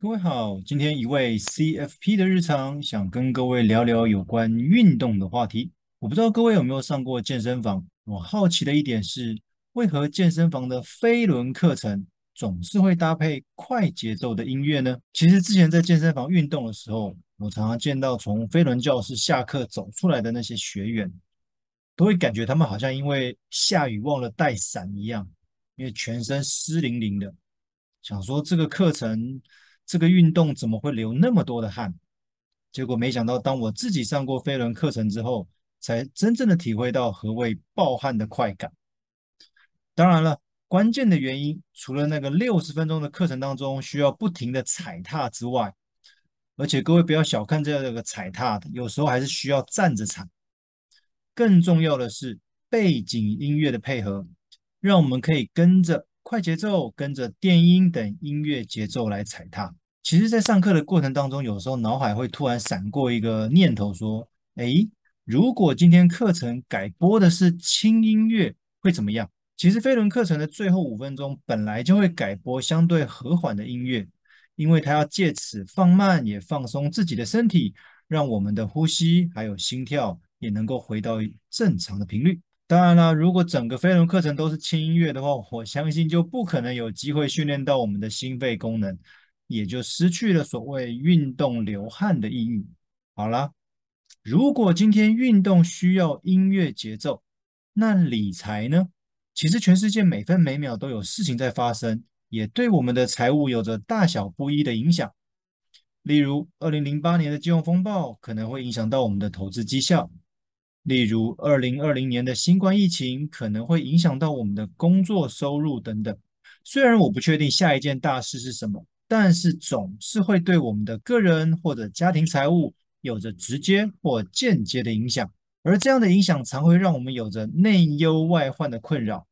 各位好，今天一位 CFP 的日常，想跟各位聊聊有关运动的话题。我不知道各位有没有上过健身房？我好奇的一点是，为何健身房的飞轮课程总是会搭配快节奏的音乐呢？其实之前在健身房运动的时候，我常常见到从飞轮教室下课走出来的那些学员，都会感觉他们好像因为下雨忘了带伞一样，因为全身湿淋淋的，想说这个课程。这个运动怎么会流那么多的汗？结果没想到，当我自己上过飞轮课程之后，才真正的体会到何谓暴汗的快感。当然了，关键的原因除了那个六十分钟的课程当中需要不停的踩踏之外，而且各位不要小看这个踩踏的，有时候还是需要站着踩。更重要的是背景音乐的配合，让我们可以跟着。快节奏，跟着电音等音乐节奏来踩踏。其实，在上课的过程当中，有时候脑海会突然闪过一个念头，说：“诶，如果今天课程改播的是轻音乐，会怎么样？”其实，飞轮课程的最后五分钟本来就会改播相对和缓的音乐，因为它要借此放慢也放松自己的身体，让我们的呼吸还有心跳也能够回到正常的频率。当然了，如果整个飞轮课程都是轻音乐的话，我相信就不可能有机会训练到我们的心肺功能，也就失去了所谓运动流汗的意义。好了，如果今天运动需要音乐节奏，那理财呢？其实全世界每分每秒都有事情在发生，也对我们的财务有着大小不一的影响。例如，二零零八年的金融风暴可能会影响到我们的投资绩效。例如，二零二零年的新冠疫情可能会影响到我们的工作收入等等。虽然我不确定下一件大事是什么，但是总是会对我们的个人或者家庭财务有着直接或间接的影响。而这样的影响常会让我们有着内忧外患的困扰，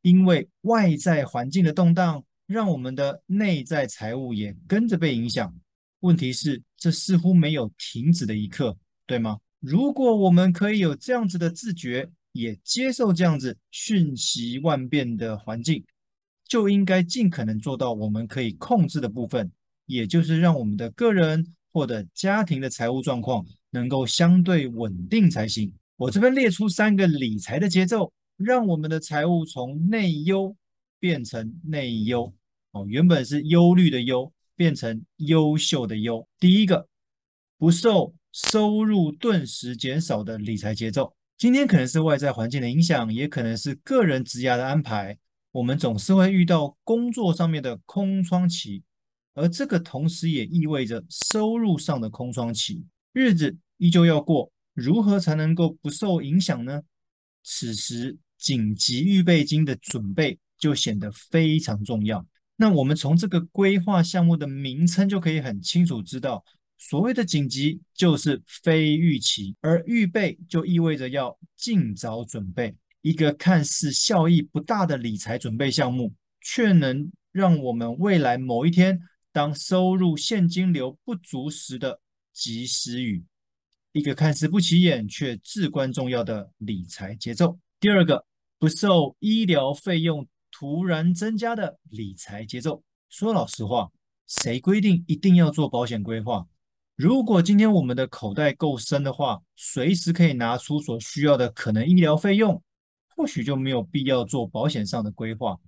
因为外在环境的动荡，让我们的内在财务也跟着被影响。问题是，这似乎没有停止的一刻，对吗？如果我们可以有这样子的自觉，也接受这样子瞬息万变的环境，就应该尽可能做到我们可以控制的部分，也就是让我们的个人或者家庭的财务状况能够相对稳定才行。我这边列出三个理财的节奏，让我们的财务从内忧变成内优。哦，原本是忧虑的忧，变成优秀的优。第一个，不受。收入顿时减少的理财节奏，今天可能是外在环境的影响，也可能是个人职涯的安排。我们总是会遇到工作上面的空窗期，而这个同时也意味着收入上的空窗期。日子依旧要过，如何才能够不受影响呢？此时紧急预备金的准备就显得非常重要。那我们从这个规划项目的名称就可以很清楚知道。所谓的紧急就是非预期，而预备就意味着要尽早准备。一个看似效益不大的理财准备项目，却能让我们未来某一天当收入现金流不足时的及时雨。一个看似不起眼却至关重要的理财节奏。第二个，不受医疗费用突然增加的理财节奏。说老实话，谁规定一定要做保险规划？如果今天我们的口袋够深的话，随时可以拿出所需要的可能医疗费用，或许就没有必要做保险上的规划。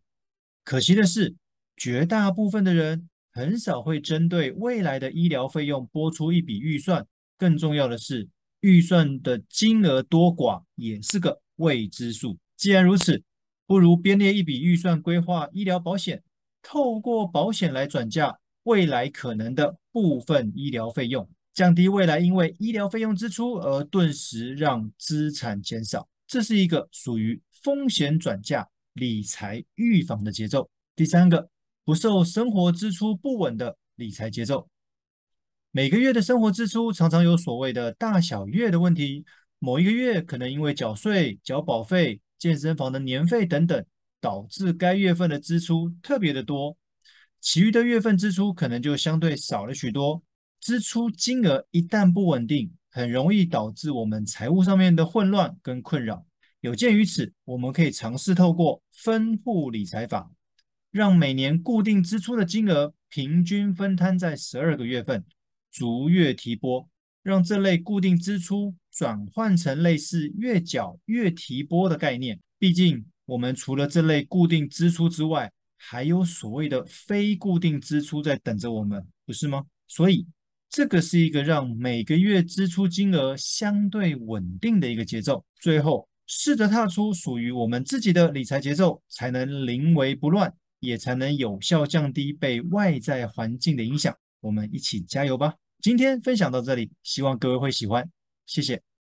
可惜的是，绝大部分的人很少会针对未来的医疗费用拨出一笔预算。更重要的是，预算的金额多寡也是个未知数。既然如此，不如编列一笔预算规划医疗保险，透过保险来转嫁。未来可能的部分医疗费用，降低未来因为医疗费用支出而顿时让资产减少，这是一个属于风险转嫁、理财预防的节奏。第三个，不受生活支出不稳的理财节奏。每个月的生活支出常常有所谓的大小月的问题，某一个月可能因为缴税、缴保费、健身房的年费等等，导致该月份的支出特别的多。其余的月份支出可能就相对少了许多，支出金额一旦不稳定，很容易导致我们财务上面的混乱跟困扰。有鉴于此，我们可以尝试透过分户理财法，让每年固定支出的金额平均分摊在十二个月份，逐月提拨，让这类固定支出转换成类似月缴月提拨的概念。毕竟，我们除了这类固定支出之外，还有所谓的非固定支出在等着我们，不是吗？所以，这个是一个让每个月支出金额相对稳定的一个节奏。最后，试着踏出属于我们自己的理财节奏，才能临危不乱，也才能有效降低被外在环境的影响。我们一起加油吧！今天分享到这里，希望各位会喜欢，谢谢。